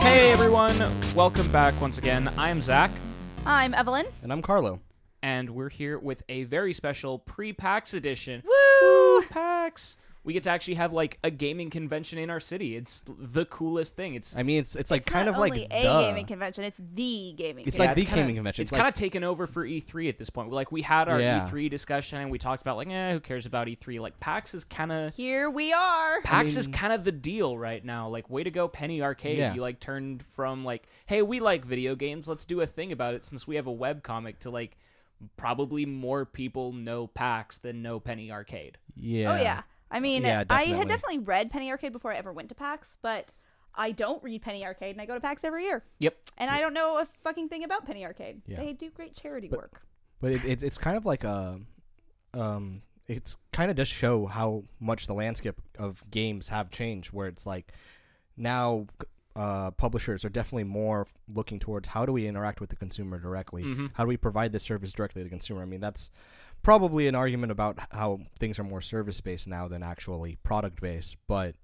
Hey everyone, welcome back once again. I'm Zach, I'm Evelyn. And I'm Carlo. And we're here with a very special pre-PAX edition. Woo! PAX! We get to actually have like a gaming convention in our city. It's the coolest thing. It's I mean, it's it's like kind Not of like a the. gaming convention; it's the gaming. It's convention. like the kinda- gaming convention. It's It's kind of taken over for E3 at this point. Like we had our Yeah. E3 discussion and we talked about like, eh, who cares about E3? Like PAX is kind of Here we are. PAX is mean- kind of the deal right now. Like, way to go, Penny Arcade. Yeah. You like turned from like, hey, we like video games. Let's do a thing about it since we have a web comic to like, probably more people know PAX than know Penny Arcade. yeah. Oh yeah. I mean, Yeah, I had definitely. definitely read Penny Arcade before I ever went to PAX, but I don't read Penny Arcade, and I go to PAX every year. Yep. And I don't know a fucking thing about Penny Arcade. Yeah. They do great charity But- work. But it, it's it's kind of like a, um, it's kind of just show how much the landscape of games have changed. Where it's like now, uh, publishers are definitely more looking towards how do we interact with the consumer directly. Mhm. How do we provide this service directly to the consumer? I mean, that's probably an argument about how things are more service based now than actually product based. But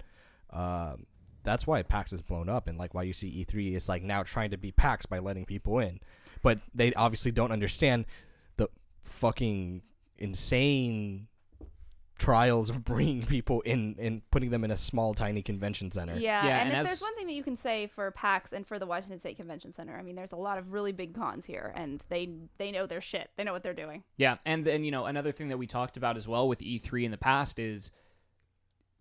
um, that's why PAX has blown up, and like why you see E3 is like now trying to be PAX by letting people in, but they obviously don't understand the fucking insane trials of bringing people in and putting them in a small tiny convention center. Yeah, Yeah, and, and if as- there's one thing that you can say for PAX and for the Washington State Convention Center, I mean, there's a lot of really big cons here, and they they know their shit. They know what they're doing. Yeah, and then you know another thing that we talked about as well with E3 in the past is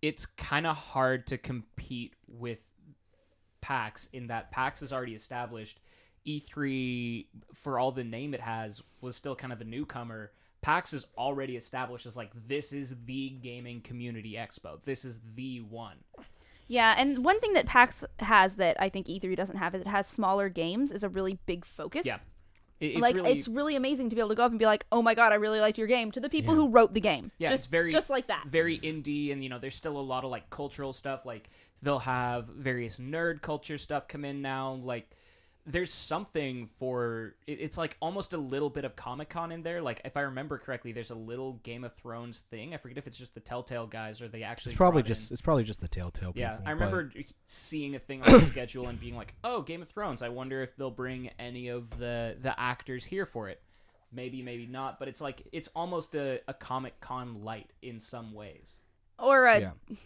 it's kind of hard to compete with PAX in that PAX is already established. E3 for all the name it has was still kind of the newcomer. PAX is already established as like this is the gaming community expo. This is the one. Yeah, and one thing that PAX has that I think E3 doesn't have is it has smaller games is a really big focus. Yeah. It's like really it's really amazing to be able to go up and be like, "Oh my god, I really liked your game." To the people Yeah. who wrote the game. Yeah, just it's very just like that. very indie, and you know, there's still a lot of like cultural stuff. Like they'll have various nerd culture stuff come in now. Like there's something for it, it's like almost a little bit of Comic Con in there. Like if I remember correctly, there's a little Game of Thrones thing. I forget if it's just the Telltale guys or they actually. It's probably brought in- just it's probably just the Telltale people. yeah, I but- remember seeing a thing on the schedule and being like, "Oh, Game of Thrones. I wonder if they'll bring any of the the actors here for it." Maybe, maybe not. But it's like it's almost a, a Comic Con light in some ways. or a Yeah.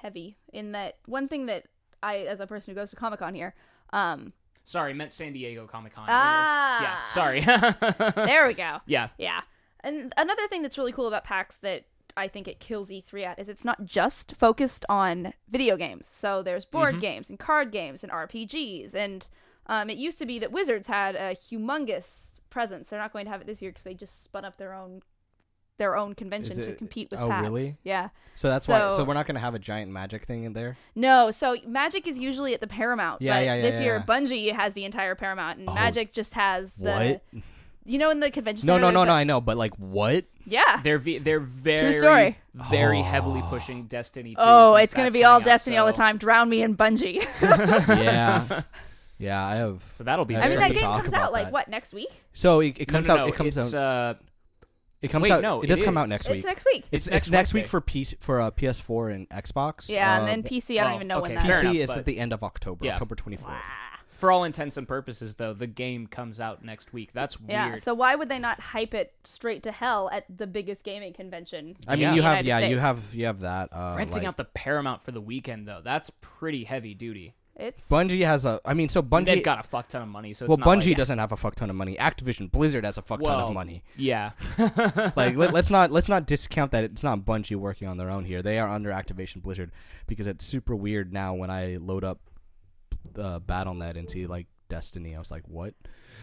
heavy in that one thing that I as a person who goes to Comic-Con here, um Sorry, meant San Diego Comic Con. Ah. yeah. Sorry. there we go. yeah. Yeah. And another thing that's really cool about PAX that I think it kills E3 at is it's not just focused on video games. So there's board Mhm. games and card games and RPGs. And um, it used to be that Wizards had a humongous presence. They're not going to have it this year because they just spun up their own their own convention Is to compete with oh, PAX. really? Yeah. So that's why. So So- we're not gonna have a giant magic thing in there. No, so Magic is usually at the Paramount. Yeah, but yeah, yeah, This yeah, year, yeah. Bungie has the entire Paramount, and Oh. Magic just has the. What? You know, in the convention No, center. no, no, there's no. the- I know, but like what? Yeah. They're ve- they're very story. very Oh. heavily pushing Destiny. 2 Oh, it's going to be all out, Destiny all the time. Drown me in Bungie. yeah, yeah. I have. So that'll be. I I mean, Sure, that game comes out like that. what next week? So it, it No, comes no, out. no, It comes it's, out. Uh, It comes wait, out. no, it does it come out is. next week. It's next week. It's, It's it's next next week Wednesday. for PC for uh, PS4 and Xbox. yeah, uh, and then but PC. I don't well, even know okay, when that. fair PC enough, is but- at the end of October, Yeah. October 24th. For all intents and purposes, though, the game comes out next week. That's Yeah. So why would they not hype it straight to hell at the biggest gaming convention? I mean, Yeah. you have United yeah, you States? have you have that. Uh, Renting like, out the Paramount for the weekend, though, that's pretty heavy duty. It's Bungie has a. I mean, so Bungie. They've got a fuck ton of money, so it's well, not Bungie like, doesn't have a fuck ton of money. Activision, Blizzard has a fuck ton of money. Yeah. Like let, us not let's not discount that it's not Bungie working on their own here. They are under Activision Blizzard because it's super weird now when I load up uh, BattleNet and see like Destiny. I was like, what?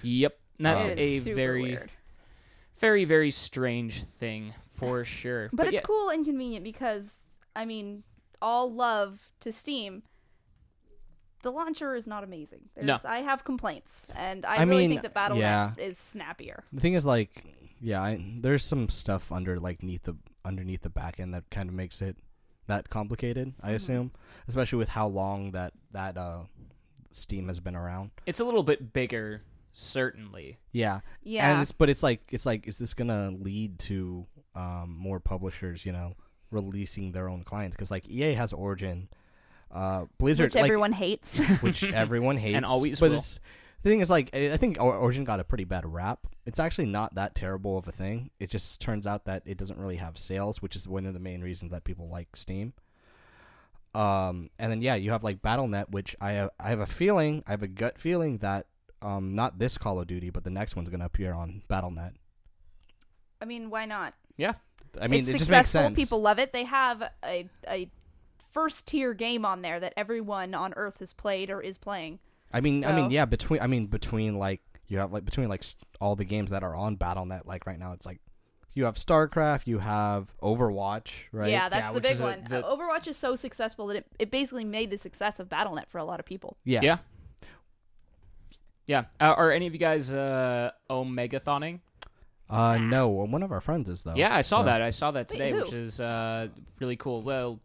Yep. That's it a very, weird. very, very strange thing for sure. But, it's yeah, cool and convenient because I mean, all love to Steam. The launcher is not amazing. There's, No. I have complaints, and I, I really mean, think that BattleNet yeah. is snappier. The thing is, like, yeah, I, there's some stuff under like neath the underneath the back end that kind of makes it that complicated. I Mhm. assume, especially with how long that that uh, Steam has been around. It's a little bit bigger, certainly. Yeah, Yeah. and it's but it's like it's like is this gonna lead to um, more publishers, you know, releasing their own clients? Because like EA has Origin, uh, Blizzard, which like, everyone hates. which everyone hates and always but will. it's the thing is like I I think Origin got a pretty bad rap. It's actually not that terrible of a thing. It just turns out that it doesn't really have sales, which is one of the main reasons that people like Steam. Um, and then yeah, you have like BattleNet, which I have, I have a feeling, I have a gut feeling that um, not this Call of Duty, but the next one's gonna appear on BattleNet. I mean, why not? Yeah, I mean, it's it just makes successful. sense. People love it. They have a a first tier game on there that everyone on Earth has played or is playing. I mean, I mean, yeah, between I mean, between like you have like between like all the games that are on BattleNet, like right now, it's like you have StarCraft, you have Overwatch, right? Yeah, that's Yeah, the big is a- one. the- Uh, Overwatch is so successful that it, it basically made the success of BattleNet for a lot of people. yeah, Yeah. Yeah. Uh, are any of you guys uh, Omegathoning? Uh, no, one of our friends is though. Yeah, I saw so- that. I saw that today, who? which is uh, really cool. Well,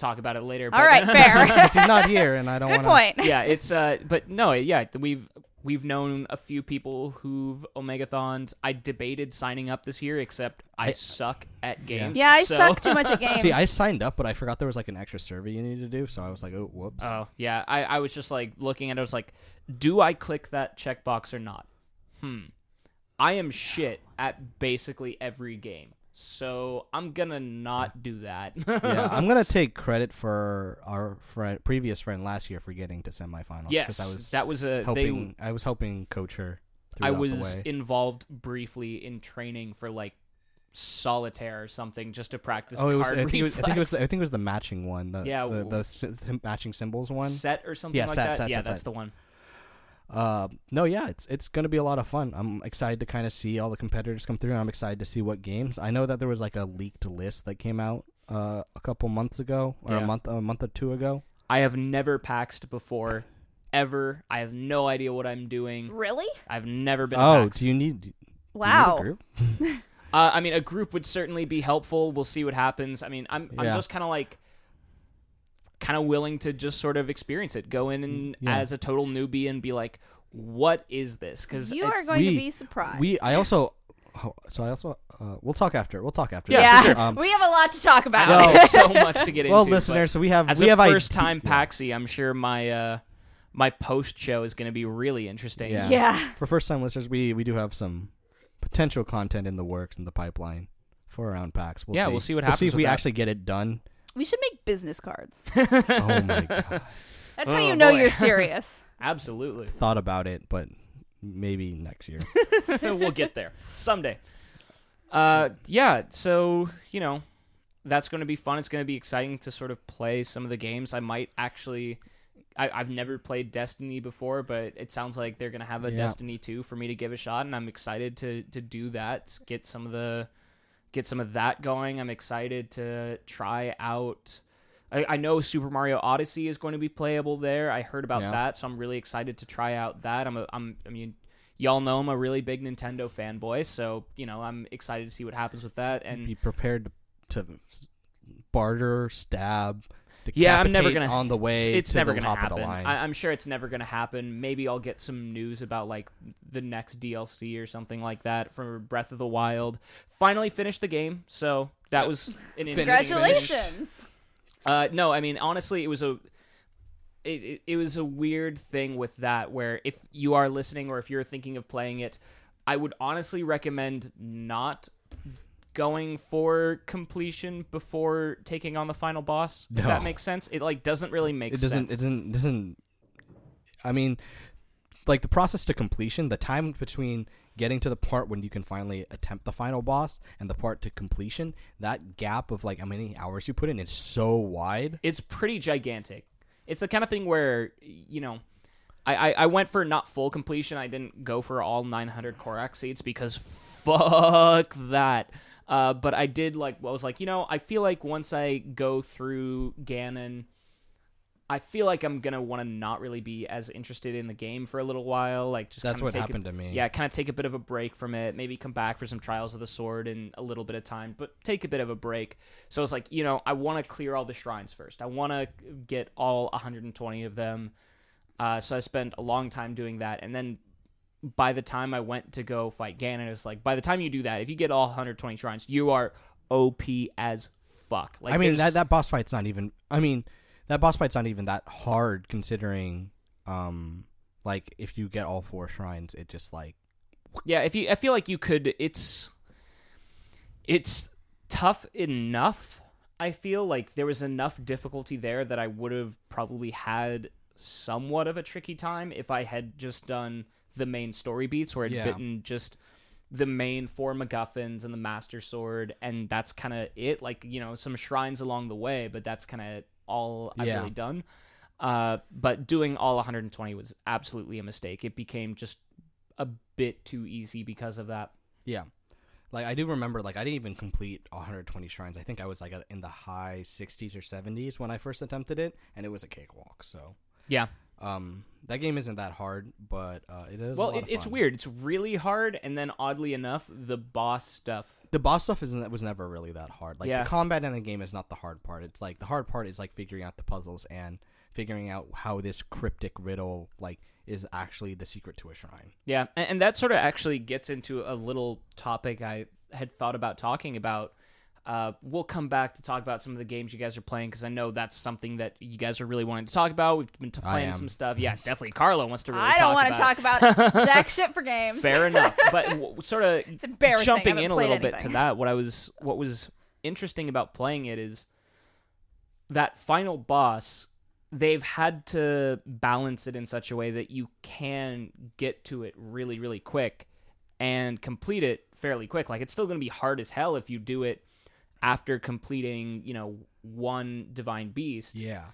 talk about it later. All but- right, fair. Since he's not here, and I don't Good want point. yeah, it's uh, but no, yeah, we've we've known a few people who've Omegathons. I debated signing up this year, except I, I- suck at games. Yeah, I so- suck too much at games. See, I signed up, but I forgot there was like an extra survey you needed to do, so I was like, oh, whoops. Oh yeah, I, I was just like looking at it. I was like, do I click that checkbox or not? Hmm. I am shit at basically every game, so I'm gonna not do that. yeah, I'm gonna take credit for our friend, previous friend last year for getting to semifinals. yes, I was that was a helping. they. I was helping coach her. I the was involved briefly in training for like solitaire or something just to practice. Oh, it was. I think it was, I think it was. I think it was the matching one. The, Yeah, the, w- the matching symbols one. set or something Yeah, like set, that. set, yeah, set, that's set. the one. Uh, no, yeah, it's it's gonna be a lot of fun. I'm excited to kind of see all the competitors come through. I'm excited to see what games. I know that there was like a leaked list that came out uh, a couple months ago or Yeah. a month a month or two ago. I have never paxed before, ever. I have no idea what I'm doing. Really? I've never been. Oh, paxed. do you need? do you need a Wow. group? Uh, I mean, a group would certainly be helpful. We'll see what happens. I mean, I'm I'm Yeah. just kind of like, kind of willing to just sort of experience it, go in and Yeah. as a total newbie and be like, what is this? Because You are going to be surprised. We I also oh, so I also uh, we'll talk after. We'll talk after. Yeah, yeah, sure. Um, we have a lot to talk about. I Well- so much to get into. well, but listeners, so we have as we a have first ide- time yeah. Paxi, I'm sure my uh my post show is going to be really interesting. Yeah. yeah. For first time listeners, we we do have some potential content in the works in the pipeline for around PAX. We'll Yeah, see. we'll see what We'll see happens if we that. actually get it done. We should make business cards. oh my god, That's how Oh, you know boy. you're serious. Absolutely. thought about it, but maybe next year. we'll get there someday. Uh, yeah. So you know, that's going to be fun. It's going to be exciting to sort of play some of the games. I might actually. I, I've never played Destiny before, but it sounds like they're going to have a Yeah. Destiny 2 for me to give a shot, and I'm excited to to do that. Get some of the get some of that going. I'm excited to try out. I, I know Super Mario Odyssey is going to be playable there. I heard about Yeah. that, so I'm really excited to try out that. I'm a, I'm I mean, y'all know I'm a really big Nintendo fanboy, so you know I'm excited to see what happens with that. And be prepared to barter, stab. Yeah, I'm never gonna on the way. It's to never the gonna top of the happen. line. I, I'm sure it's never gonna happen. Maybe I'll get some news about like the next DLC or something like that for Breath of the Wild. Finally finished the game, so that was an interesting finish. Congratulations. Uh, no, I mean honestly, it was a it, it, it was a weird thing with that where if you are listening or if you're thinking of playing it, I would honestly recommend not going for completion before taking on the final boss. If No. that makes sense. It like doesn't really make it doesn't. sense. It doesn't. Doesn't. I mean, like the process to completion, the time between getting to the part when you can finally attempt the final boss and the part to completion, that gap of like how many hours you put in is so wide. it's pretty gigantic. It's the kind of thing where you know, I, I, I went for not full completion. I didn't go for all 900 Korok seeds because fuck that. Uh, but I did like I was like you know I feel like once I go through Ganon, I feel like I'm gonna want to not really be as interested in the game for a little while. Like just That's what take a- happened to me. yeah, kind of take a bit of a break from it. Maybe come back for some Trials of the Sword in a little bit of time, but take a bit of a break. So it's like, you know, I want to clear all the shrines first. I want to get all 120 of them. Uh, so I spent a long time doing that, and then by the time I went to go fight Ganon, it's like by the time you do that, if you get all 120 shrines, you are OP as fuck. Like I mean that that boss fight's not even. I mean that boss fight's not even that hard considering. Um, like if you get all four shrines, it just like Yeah, if you, I feel like you could. It's, it's tough enough. I feel like there was enough difficulty there that I would have probably had somewhat of a tricky time if I had just done the main story beats, where I'd Yeah. bitten just the main four MacGuffins and the Master Sword, and that's kind of it. Like you know, some shrines along the way, but that's kind of all I've Yeah. really done. Uh, but doing all 120 was absolutely a mistake. It became just a bit too easy because of that. yeah. Like I do remember, like I didn't even complete 120 shrines. I think I was like in the high 60s or 70s when I first attempted it, and it was a cakewalk. So, Yeah. Um, that game isn't that hard, but uh, it is. Well, it, it's weird. It's really hard, and then oddly enough, the boss stuff. The boss stuff isn't was never really that hard. Like Yeah. the combat in the game is not the hard part. It's like the hard part is like figuring out the puzzles and figuring out how this cryptic riddle like is actually the secret to a shrine. Yeah, and, and that sort of actually gets into a little topic I had thought about talking about. Uh, we'll come back to talk about some of the games you guys are playing because I know that's something that you guys are really wanting to talk about. We've been t- I playing some stuff. Yeah, definitely. Carlo wants to really. I don't want to talk about jack shit for games. Fair enough, but w- sort of It's embarrassing. Jumping in a played little bit to that what i was what was interesting about playing it is that final boss they've had to balance it in such a way that you can get to it really really quick and complete it fairly quick like it's still going to be hard as hell if you do it after completing you know one divine beast Yeah.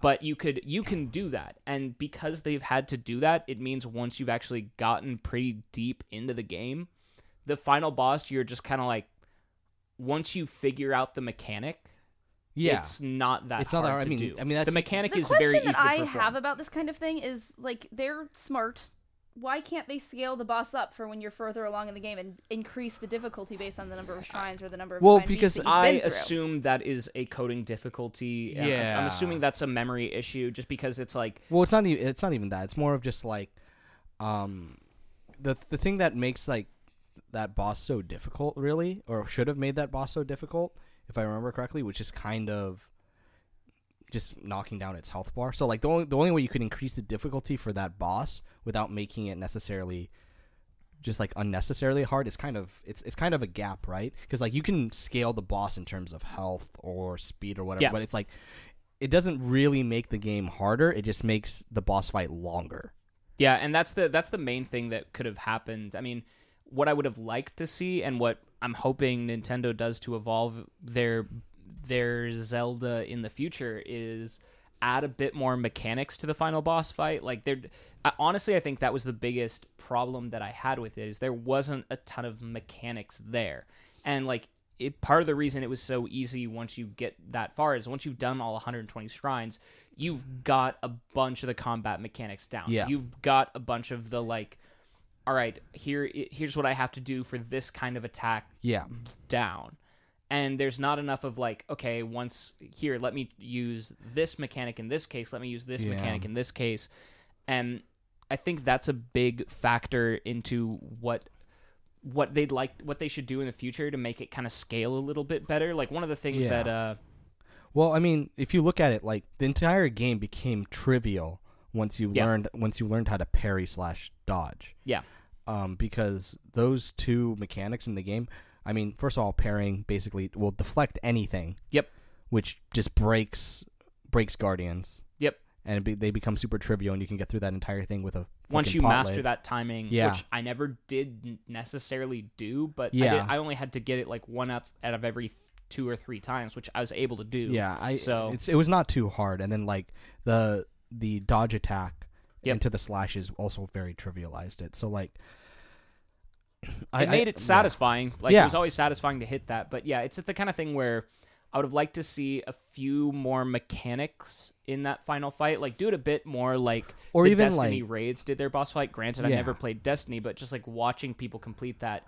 but you could you can do that and because they've had to do that it means once you've actually gotten pretty deep into the game the final boss you're just kind of like once you figure out the mechanic Yeah. it's not that It's not hard that hard. I to mean- do I mean, that's- the mechanic the is very easy The question that I perform. have about this kind of thing is like they're smart. Why can't they scale the boss up for when you're further along in the game and increase the difficulty based on the number of shrines or the number of Well, because that you've I been assume that is a coding difficulty. yeah I'm- I'm assuming that's a memory issue, just because it's like Well, it's not even it's not even that. It's more of just like um the the thing that makes like that boss so difficult really or should have made that boss so difficult if I remember correctly, which is kind of just knocking down its health bar. So like the only the only way you could increase the difficulty for that boss without making it necessarily just like unnecessarily hard is kind of it's it's kind of a gap, right? Because like you can scale the boss in terms of health or speed or whatever, Yeah. but it's like it doesn't really make the game harder. It just makes the boss fight longer. Yeah, and that's the that's the main thing that could have happened. I mean, what I would have liked to see and what I'm hoping Nintendo does to evolve their their Zelda in the future is add a bit more mechanics to the final boss fight. Like there honestly I think that was the biggest problem that I had with it is there wasn't a ton of mechanics there. And like it, part of the reason it was so easy once you get that far is once you've done all 120 shrines, you've got a bunch of the combat mechanics down. Yeah. You've got a bunch of the like all right, here here's what I have to do for this kind of attack Yeah. down. And there's not enough of like, okay, once here, let me use this mechanic in this case, let me use this Yeah. mechanic in this case. And I think that's a big factor into what what they'd like what they should do in the future to make it kind of scale a little bit better. Like one of the things Yeah. that uh Well, I mean, if you look at it, like the entire game became trivial once you Yeah. learned once you learned how to parry slash dodge. yeah. Um, because those two mechanics in the game, I mean, first of all, parrying basically will deflect anything. Yep. Which just breaks breaks guardians, Yep. and be, they become super trivial, and you can get through that entire thing with a Once you master lid. that timing, Yeah. which I never did necessarily do, but I, Yeah. did, I only had to get it like one out, out of every th- two or three times, which I was able to do. Yeah, I So- it's it was not too hard, and then like the the dodge attack Yep. into the slashes also very trivialized it. So like, it made it yeah. satisfying. Like Yeah. it was always satisfying to hit that. But yeah, it's the kind of thing where I would have liked to see a few more mechanics in that final fight. Like do it a bit more like Or the even, Destiny like- raids did their boss fight. Granted, I never played Destiny, but just like watching people complete that,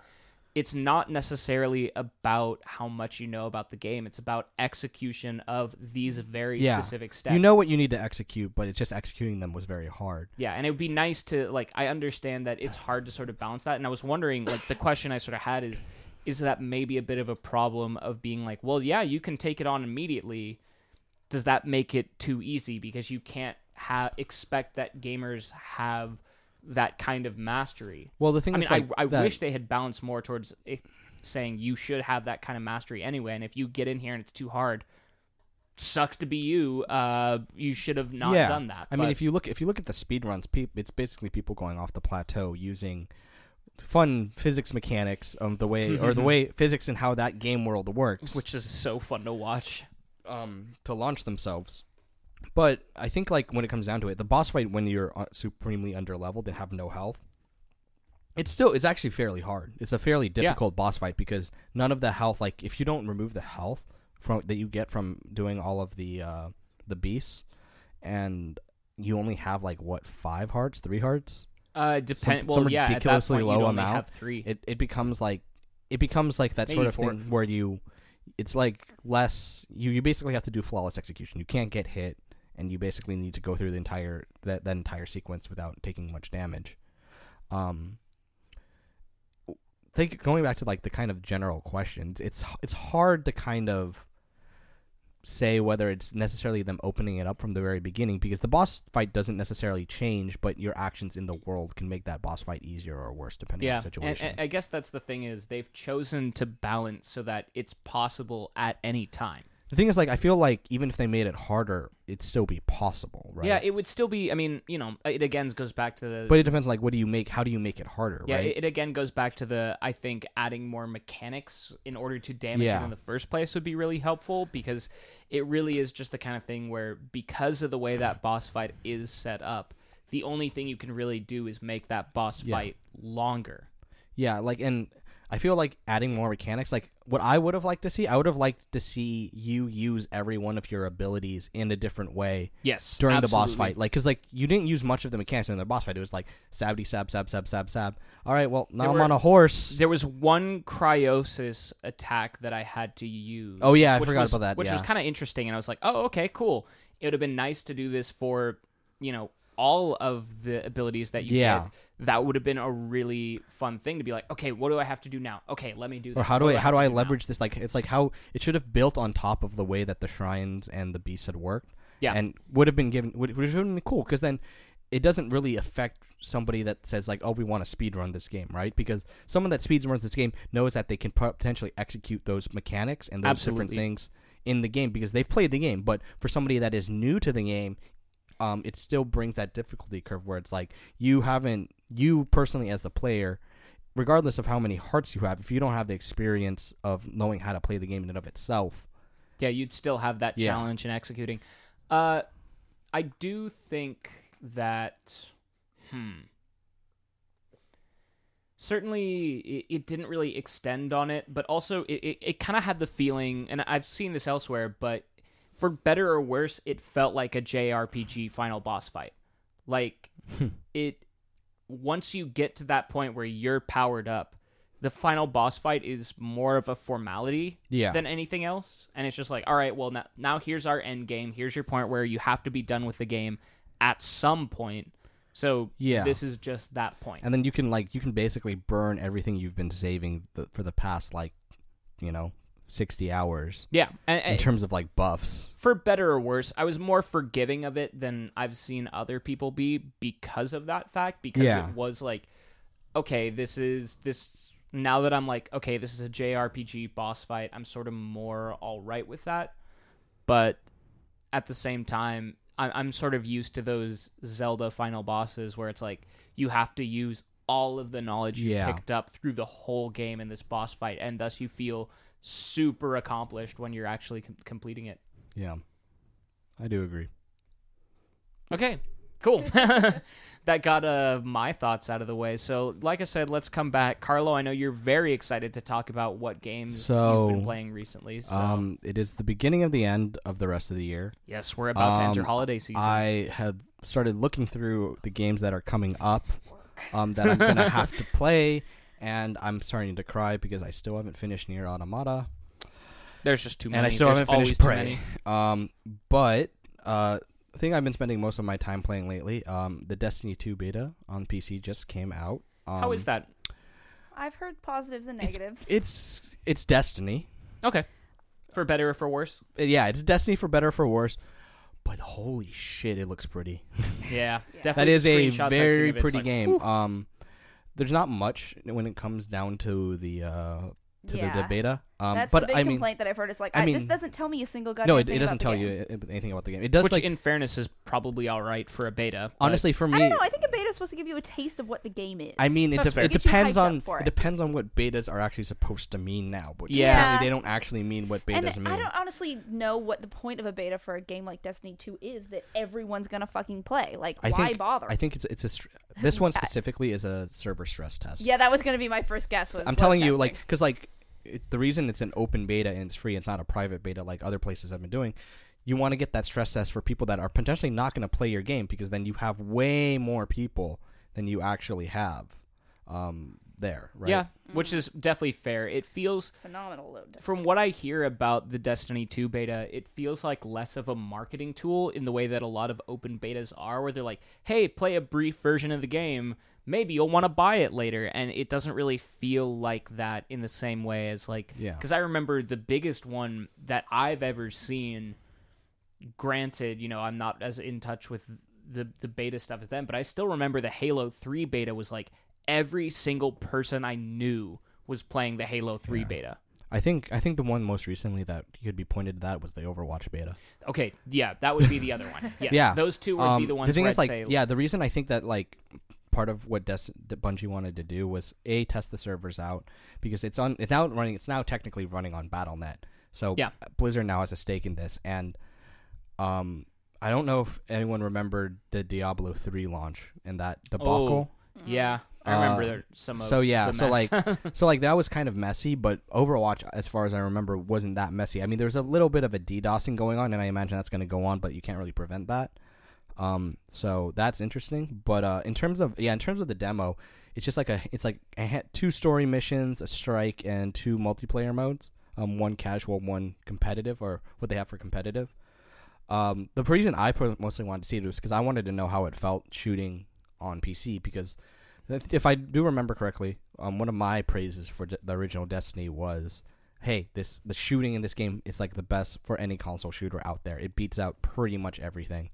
it's not necessarily about how much you know about the game. It's about execution of these mm. very Yeah. specific steps. You know what you need to execute, but it's just executing them was very hard. Yeah, and it would be nice to like I understand that it's hard to sort of balance that and I was wondering like the question I sort of had is is that maybe a bit of a problem of being like, well, yeah, you can take it on immediately. Does that make it too easy because you can't have expect that gamers have that kind of mastery? Well, the thing I mean, like, I, I that- wish they had balanced more towards saying you should have that kind of mastery anyway, and if you get in here and it's too hard, sucks to be you. Uh, you should have not yeah. done that. I mean, if you look if you look at the speed runs, peop it's basically people going off the plateau using fun physics mechanics of the way or the way physics and how that game world works, which is so fun to watch. um, to launch themselves. But I think like when it comes down to it, the boss fight when you're uh, supremely under leveled and have no health, it's still it's actually fairly hard. It's a fairly difficult boss fight because none of the health like if you don't remove the health from that you get from doing all of the uh, the beasts, and you only have like what five hearts, three hearts, Uh, depend. Some- well, some yeah, ridiculously point, low amount. have three. it it becomes like it becomes like that sort of four. thing where you it's like less you you basically have to do flawless execution. You can't get hit and you basically need to go through the entire that, that entire sequence without taking much damage. Um think going back to like the kind of general questions, it's it's hard to kind of say whether it's necessarily them opening it up from the very beginning because the boss fight doesn't necessarily change, but your actions in the world can make that boss fight easier or worse depending yeah, on the and, situation. and I guess that's the thing is they've chosen to balance so that it's possible at any time. The thing is, like, I feel like even if they made it harder, it'd still be possible, right? Yeah, it would still be. I mean, you know, it again goes back to the. but it depends, like, what do you make? How do you make it harder, yeah, right? it, it again goes back to the. I think adding more mechanics in order to damage Yeah. it in the first place would be really helpful because it really is just the kind of thing where because of the way that boss fight is set up, the only thing you can really do is make that boss Yeah. fight longer. yeah, like, and I feel like adding more mechanics, like, what I would have liked to see, I would have liked to see you use every one of your abilities in a different way Yes, during the boss fight. Like, because, like, you didn't use much of the mechanics in the boss fight. It was like, sabby, sab, sab, sab, sab, sab. All right, well, now There I'm were- on a horse. There was one Cryonis attack that I had to use. Oh, yeah, I forgot was- about that, Which was kind of interesting, and I was like, "Oh, okay, cool." It would have been nice to do this for, you know, all of the abilities that you Yeah. get. That would have been a really fun thing to be like, "Okay, what do I have to do now? Okay, let me do." or that. how do What I how do I now?" leverage this? Like it's like how it should have built on top of the way that the shrines and the beasts had worked. Yeah. and would have been given would would have been cool because then it doesn't really affect somebody that says like, oh, we want to speed run this game, right? Because someone that speeds runs this game knows that they can potentially execute those mechanics and those different things in the game because they've played the game. But for somebody that is new to the game, um, it still brings that difficulty curve where it's like you haven't you personally as the player regardless of how many hearts you have if you don't have the experience of knowing how to play the game in and of itself Yeah, you'd still have that Yeah. challenge in executing. Uh, I do think that, hmm. Certainly, it, it didn't really extend on it, but also it, it, it kind of had the feeling, and I've seen this elsewhere, but for better or worse, it felt like a JRPG final boss fight. Like, it, once you get to that point where you're powered up, the final boss fight is more of a formality yeah than anything else. And it's just like, all right, well now, now here's our end game. Here's your point where you have to be done with the game at some point. So Yeah. this is just that point. and then you can like you can basically burn everything you've been saving the, for the past like you know 60 hours yeah, and, in terms of like buffs for better or worse, I was more forgiving of it than I've seen other people be because of that fact. Because Yeah. it was like, okay, this is this. Now that I'm like, okay, this is a JRPG boss fight, I'm sort of more all right with that. But at the same time, I'm, I'm sort of used to those Zelda final bosses where it's like you have to use all of the knowledge you Yeah. picked up through the whole game in this boss fight, and thus you feel super accomplished when you're actually com- completing it. yeah i do agree Okay. Cool. that got uh, my thoughts out of the way. So, like I said, let's come back. Carlo, I know you're very excited to talk about what games So, you've been playing recently. So, Um, it is the beginning of the end of the rest of the year. yes, we're about to enter um, holiday season. I have started looking through the games that are coming up um, that I'm gonna have to play, and I'm starting to cry because I still haven't finished Nier Automata, There's just too many. and I still There's haven't finished always Prey. many. Um, but uh, the thing I've been spending most of my time playing lately, um, the Destiny 2 beta on PC just came out. Um, How is that? I've heard positives and negatives. It's it's Destiny. Okay. For better or for worse? Uh, Yeah, it's Destiny for better or for worse. But holy shit, it looks pretty. Yeah, Yeah. definitely. that is a screenshots I've seen very pretty like, game. Um, there's not much when it comes down to the uh to yeah. the, the beta. Um, That's but the big I mean, complaint that I've heard. Is like, I I this doesn't tell me a single goddamn no, it, thing it doesn't about tell the you game. a- anything about the game. It does Which, like in fairness, is probably all right for a beta. honestly for me. I don't know. I think a beta is supposed to give you a taste of what the game is. I mean, it, de- it depends on it. it. depends on what betas are actually supposed to mean now. But Yeah. they don't actually mean what and betas mean. I don't honestly know what the point of a beta for a game like Destiny 2 is that everyone's gonna fucking play. Like, I why think bother? I think it's it's a str- this one specifically is a server stress test. yeah, that was gonna be my first guess. Was I'm was telling you, like, because like it, the reason it's an open beta and it's free, it's not a private beta like other places have been doing. You want to get that stress test for people that are potentially not going to play your game because then you have way more people than you actually have um, there, right? Yeah, which is definitely fair. It feels phenomenal load. testing. from what I hear about the Destiny 2 beta, it feels like less of a marketing tool in the way that a lot of open betas are, where they're like, hey, play a brief version of the game. Maybe you'll want to buy it later. And it doesn't really feel like that in the same way as, like, Yeah. because I remember the biggest one that I've ever seen. Granted, you know, I'm not as in touch with the, the beta stuff as them, but I still remember the Halo 3 beta was like every single person I knew was playing the Halo 3 Yeah. beta. I think I think the one most recently that could be pointed to that was the Overwatch beta. Okay, yeah, that would be the other one. Yes, Yeah. those two would Um, be the ones. the thing is, I'd like, say, yeah, the reason I think that like part of what Des- Bungie wanted to do was a test the servers out because it's on it's now running it's now technically running on BattleNet. So Yeah. Blizzard now has a stake in this, and um, I don't know if anyone remembered the Diablo three launch and that debacle. yeah, I remember Uh, there some. Of so yeah, so like, so like that was kind of messy, but Overwatch, as far as I remember, wasn't that messy. I mean, there was a little bit of a DDoSing going on, and I imagine that's going to go on, but you can't really prevent that. Um, so that's interesting. But uh, in terms of yeah, in terms of the demo, it's just like a it's like I had two story missions, a strike, and two multiplayer modes. Um, one casual, one competitive, or what they have for competitive. Um, the reason I mostly wanted to see it was because I wanted to know how it felt shooting on PC because if if I do remember correctly, um, one of my praises for d- the original Destiny was, "Hey, this the shooting in this game is like the best for any console shooter out there. It beats out pretty much everything.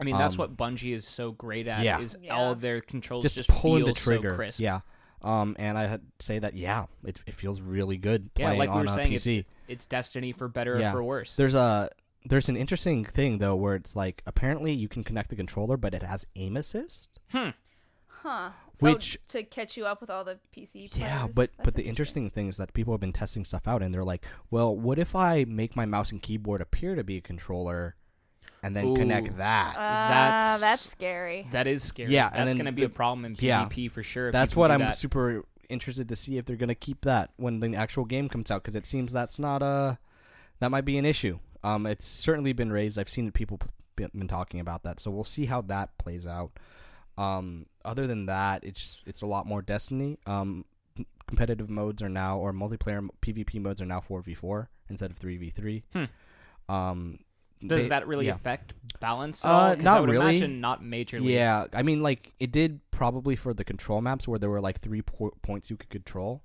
I mean, that's um, what Bungie is so great at. Yeah. is Yeah. all of their controls Just, just, pulling feel the trigger, So crisp. yeah." Um, and I had to say that yeah, it, it feels really good Yeah, playing like we on were a saying, PC. It's Destiny for better Yeah. or for worse. There's a there's an interesting thing though where it's like apparently you can connect the controller, but it has aim assist. Hmm. Huh. Which- oh, to catch you up with all the PC. Yeah, but That's but the interesting thing is that people have been testing stuff out, and they're like, "Well, what if I make my mouse and keyboard appear to be a controller, and then Ooh. connect that?" Ah, That's- that's scary. That is scary. Yeah, that's then going to be the- a problem in yeah. PvP for sure. That's what I'm that. super interested to see if they're gonna keep that when the actual game comes out, because it seems that's not a that might be an issue. Um, it's certainly been raised. I've seen people p- been talking about that, so we'll see how that plays out. Um, other than that, it's it's a lot more Destiny. Um, competitive modes are now or multiplayer PvP modes are now four v four instead of three v three. Hmm. Um, Does they- that really yeah. affect balance Uh, all? 'Cause I not really. Imagine not majorly. Yeah, I mean, like it did probably for the control maps where there were like three po- points you could control,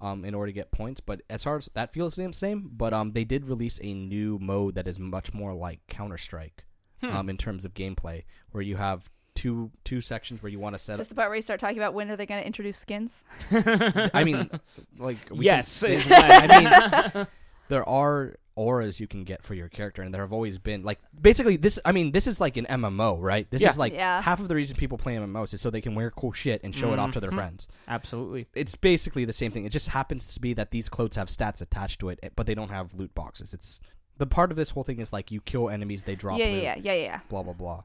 um, in order to get points. But as far as that feels the same, but um, they did release a new mode that is much more like Counter Strike, Hmm. um, in terms of gameplay, where you have two two sections where you want to set Is up. this the part where you start talking about when are they going to introduce skins? I mean, like we yes. they- it I was. there are auras you can get for your character, and there have always been like basically this. I mean, this is like an MMO, right? This Yeah. is like Yeah. half of the reason people play MMOs is so they can wear cool shit and show it off to their Mhm. friends. Absolutely. It's basically the same thing. It just happens to be that these clothes have stats attached to it, eh, but they don't have loot boxes. It's the part of this whole thing is like you kill enemies, they drop yeah, loot, yeah, yeah, yeah, yeah. blah blah blah.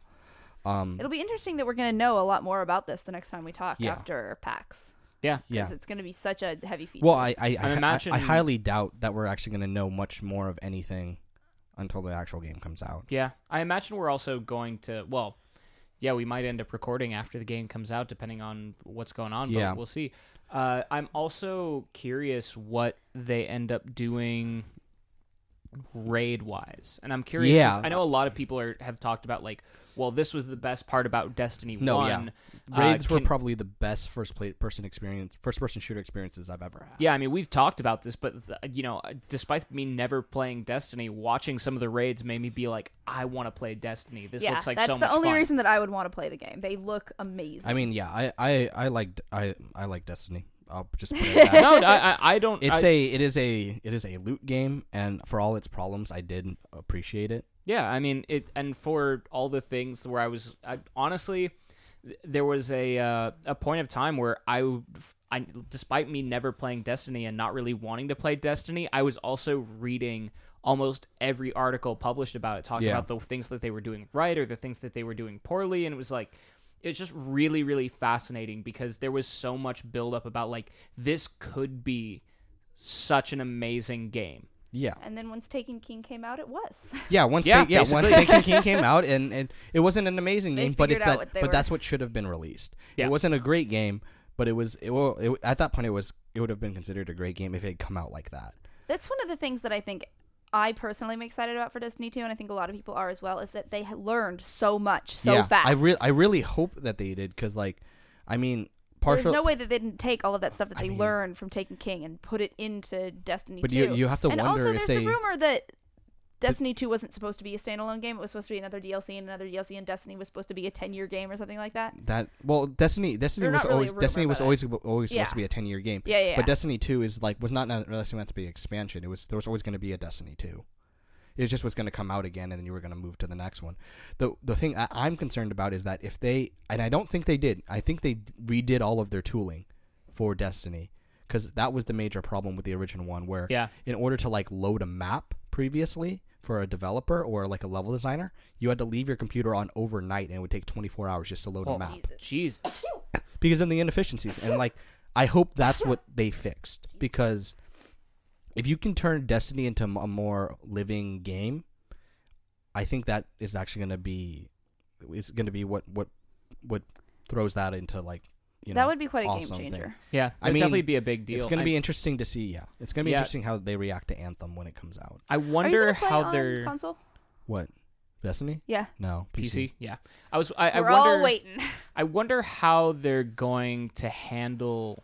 Um, It'll be interesting that we're going to know a lot more about this the next time we talk Yeah. after PAX. Yeah. yeah. Because it's going to be such a heavy feature. Well, I I, I, I'm I- imagine- I highly doubt that we're actually going to know much more of anything until the actual game comes out. Yeah, I imagine we're also going to. Well, yeah, we might end up recording after the game comes out, depending on what's going on. But Yeah. we'll see. Uh, I'm also curious what they end up doing raid wise, and I'm curious. 'cause Yeah. I know a lot of people are have talked about like, well, this was the best part about Destiny No, yeah. One. Uh, Raids were can- probably the best first play- person experience, first person shooter experiences I've ever had. Yeah, I mean, we've talked about this, but th- you know, despite me never playing Destiny, watching some of the raids made me be like, I want to play Destiny. This yeah, looks like so much. that's so the only fun. reason that I would want to play the game. They look amazing. I mean, yeah, I I I like I I like Destiny. I'll just put it at that. no, I, I, I don't. It's I- a it is a it is a loot game, and for all its problems, I did appreciate it. Yeah, I mean it, and for all the things where I was I, honestly, there was a uh, a point of time where I, I, despite me never playing Destiny and not really wanting to play Destiny, I was also reading almost every article published about it, talking Yeah. about the things that they were doing right or the things that they were doing poorly, and it was like. It's just really, really fascinating because there was so much buildup about like this could be such an amazing game. Yeah, and then once Taken King came out, it was. yeah. Once Yeah, Ta- yeah, once. Taken King came out, and, and it wasn't an amazing They game, but it's that but were- that's what should have been released. Yeah. It wasn't a great game, but it was it, well, it, at that point it was it would have been considered a great game if it had come out like that. That's one of the things that I think I personally am excited about for Destiny 2, and I think a lot of people are as well, is that they learned so much so yeah, fast. I really I really hope that they did because like, I mean, partial. There's no way that they didn't take all of that stuff that I they mean- learned from Taken King and put it into Destiny But 2. you you have to and wonder also, if there's they the rumor that Destiny 2 wasn't supposed to be a standalone game. It was supposed to be another DLC, and another DLC, and Destiny was supposed to be a 10 year game or something like that. that well Destiny Destiny was really always Destiny was always always Yeah. supposed to be a ten year game. Yeah, yeah. yeah. But Destiny Two is like was not necessarily meant to be an expansion. It was there was always going to be a Destiny Two. It just was going to come out again, and then you were going to move to the next one. the The thing I, I'm concerned about is that if they and I don't think they did. I think they redid all of their tooling for Destiny because that was the major problem with the original one. Where Yeah. in order to like load a map previously for a developer or like a level designer, you had to leave your computer on overnight, and it would take 24 hours just to load Oh, a map Jeez. because of the inefficiencies. And like, I hope that's what they fixed because if you can turn Destiny into a more living game, I think that is actually going to be it's going to be what what what throws that into like you know that would be quite a awesome game thing. changer. Yeah, I that'd mean, definitely be a big deal. It's going to be interesting to see. Yeah, it's going to be Yeah. interesting how they react to Anthem when it comes out. I Are you wonder play how on they're console? What Destiny? Yeah, No PC. Yeah, I was. I, I we're wonder. all waiting. I wonder how they're going to handle.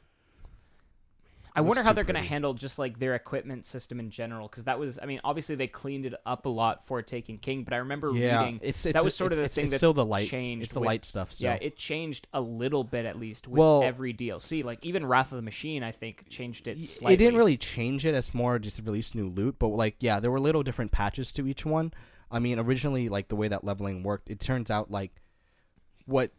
I wonder how they're going to handle just like their equipment system in general, because that was. I mean, obviously they cleaned it up a lot for Taken King, but I remember Yeah, reading it's, it's that was sort of the it's, thing it's that still the light. changed It's the with- light stuff. So. Yeah, it changed a little bit at least with Well- every DLC. Like even Wrath of the Machine, I think changed it. Slightly. It didn't really change it. It's more just release new loot. But like, yeah, there were little different patches to each one. I mean, originally, like the way that leveling worked, it turns out like what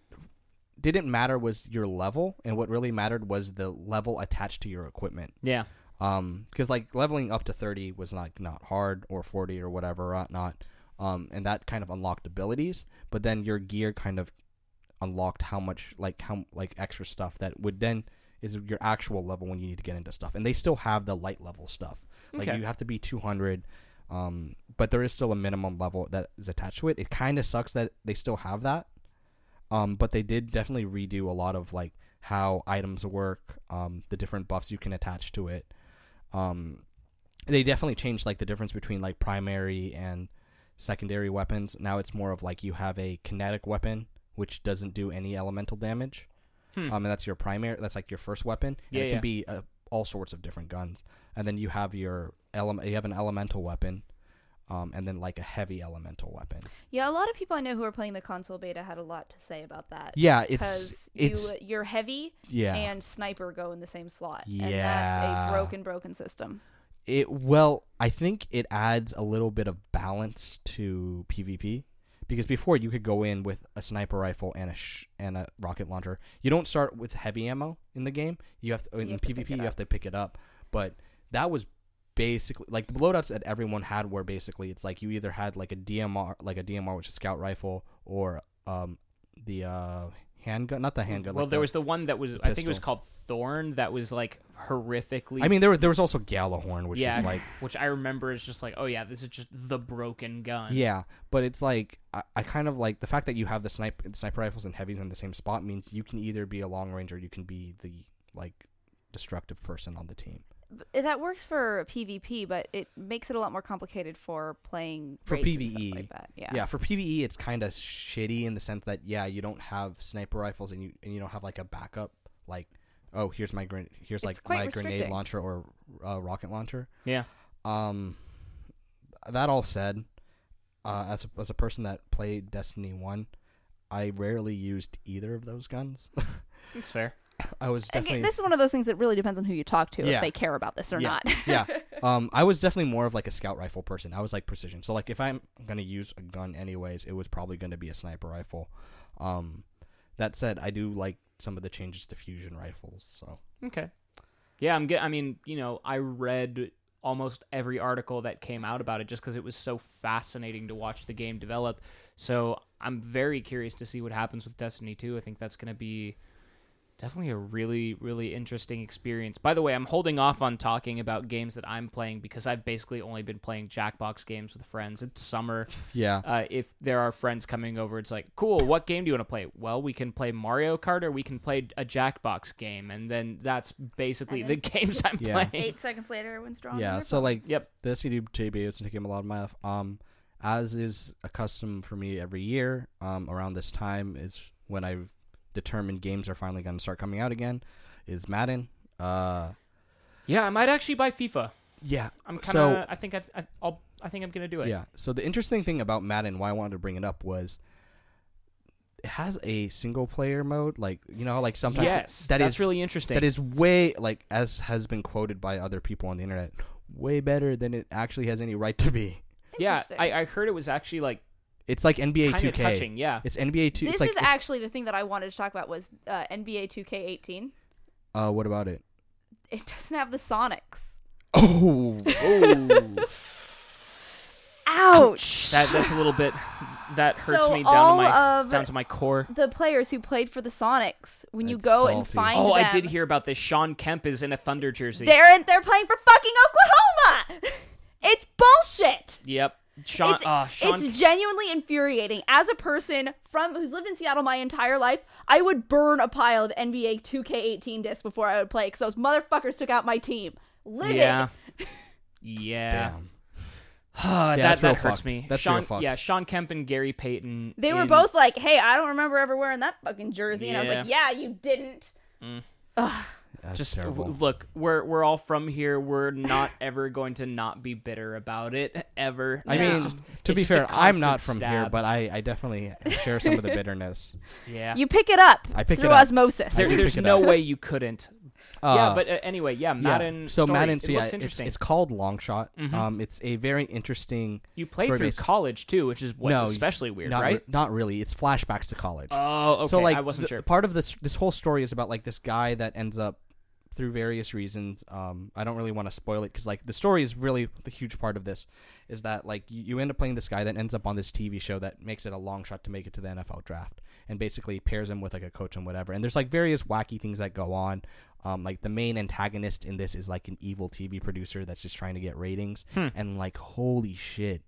didn't matter was your level, and what really mattered was the level attached to your equipment. Yeah, Um, because like leveling up to thirty was like not hard or forty or whatever, or not. Um, and that kind of unlocked abilities, but then your gear kind of unlocked how much like how like extra stuff that would then is your actual level when you need to get into stuff. And they still have the light level stuff. Like Okay. you have to be two hundred. Um, but there is still a minimum level that is attached to it. It kind of sucks that they still have that. Um, but they did definitely redo a lot of like how items work, um, the different buffs you can attach to it. Um, they definitely changed like the difference between like primary and secondary weapons. Now it's more of like you have a kinetic weapon which doesn't do any elemental damage. Hmm. Um, and that's your primary. That's like your first weapon. And Yeah, it can yeah. be uh, all sorts of different guns. And then you have your element. You have an elemental weapon, um, and then like a heavy elemental weapon. Yeah, a lot of people I know who are playing the console beta had a lot to say about that. Yeah, it's it's you, you're heavy yeah. and sniper go in the same slot. And Yeah. that's a broken, broken system. It well, I think it adds a little bit of balance to PvP because before you could go in with a sniper rifle and a sh- and a rocket launcher. You don't start with heavy ammo in the game. You have to in have PvP you have to pick it up. But that was basically like the loadouts that everyone had were basically it's like you either had like a DMR like a DMR which is scout rifle or um the uh handgun, not the handgun. well, like there the- was the one that was I think it was called Thorn that was like horrifically. I mean, there were, there was also Gjallarhorn, which yeah, is like which I remember is just like, oh yeah, this is just the broken gun. Yeah, but it's like I, I kind of like the fact that you have the sniper the sniper rifles and heavies in the same spot means you can either be a long range or you can be the like destructive person on the team. B- That works for PvP, but it makes it a lot more complicated for playing For raids and stuff PvE, like that. Yeah. Yeah, for PVE it's kind of shitty in the sense that yeah, you don't have sniper rifles and you and you don't have like a backup like oh, here's my gren- here's It's like my grenade launcher or uh, rocket launcher. yeah. Um, that all said, uh, as a, as a person that played Destiny One, I rarely used either of those guns. It's fair. I was Again, definitely this is one of those things that really depends on who you talk to Yeah. if they care about this or Yeah. not. yeah. Um, I was definitely more of like a scout rifle person. I was like precision. So like if I'm gonna use a gun anyways, it was probably gonna be a sniper rifle. Um, that said, I do like some of the changes to fusion rifles. So Okay. Yeah, I'm get. I mean, you know, I read almost every article that came out about it just because it was so fascinating to watch the game develop. So I'm very curious to see what happens with Destiny 2. I think that's going to be definitely a really, really interesting experience. By the way, I'm holding off on talking about games that I'm playing because I've basically only been playing Jackbox games with friends. It's summer. yeah, Uh, if there are friends coming over, it's like, cool, what game do you want to play? Well, we can play Mario Kart or we can play a Jackbox game. And then that's basically And the games I'm Yeah. playing. Eight seconds later, everyone's drawing. yeah. So like. Yep. the SCD JB is taking a lot of my life. Um, as is a custom for me every year. Um, around this time is when I've determined games are finally going to start coming out again. Is Madden. Uh, Yeah, I might actually buy FIFA. yeah. I'm kind So- of. I think I, I, I'll. I think I'm gonna do it. Yeah. So the interesting thing about Madden, why I wanted to bring it up was it has a single player mode. Like you know, like sometimes yes, that that's is- really interesting. that is way like as has been quoted by other people on the internet, way better than it actually has any right to be. yeah, I, I heard it was actually like It's like NBA kind 2K. touching. Yeah. It's NBA 2. This it's like is actually the thing that I wanted to talk about was uh, NBA 2K18. uh, what about it? It doesn't have the Sonics. Oh, Oh, Ouch! that that's a little bit. That hurts So me down all to my of down to my core. the players who played for the Sonics, when you That's go and salty. find Oh, I them, did hear about this. Sean Kemp is in a Thunder jersey. they're in, they're playing for fucking Oklahoma. it's bullshit. Yep. Sean. it's, uh, Sean. it's genuinely infuriating. As a person from who's lived in Seattle my entire life, I would burn a pile of NBA 2K18 discs before I would play because those motherfuckers took out my team. Livid. yeah. Yeah. damn. that that's that real hurts fucked. me. That's Sean, real fucked. Yeah, Sean Kemp and Gary Payton. They were both like, "Hey, I don't remember ever wearing that fucking jersey," and I was like, Yeah. "Yeah, you didn't." That's just terrible. w- look. We're we're all from here. We're not ever going to not be bitter about it ever. I Yeah. mean, just- to be fair, I'm not constant from here, but I, I definitely share some of the bitterness. yeah. You pick it up I picked through it up. osmosis. there, there's no way you couldn't. Uh, yeah, but uh, anyway, yeah, yeah. Madden. So story, Madden, it so yeah, looks it's, interesting. it's called Longshot. Mhm. Um, it's a very interesting. you played story through based- college too, which is what's No, especially weird, not right? re- not really. It's flashbacks to college. oh, okay. so like I wasn't the- sure. part of this this whole story is about like this guy that ends up through various reasons um i don't really want to spoil it because like the story is really the huge part of this is that like you, you end up playing this guy that ends up on this tv show that makes it a long shot to make it to the nfl draft and basically pairs him with like a coach and whatever and there's like various wacky things that go on um like the main antagonist in this is like an evil tv producer that's just trying to get ratings Hmm. and like holy shit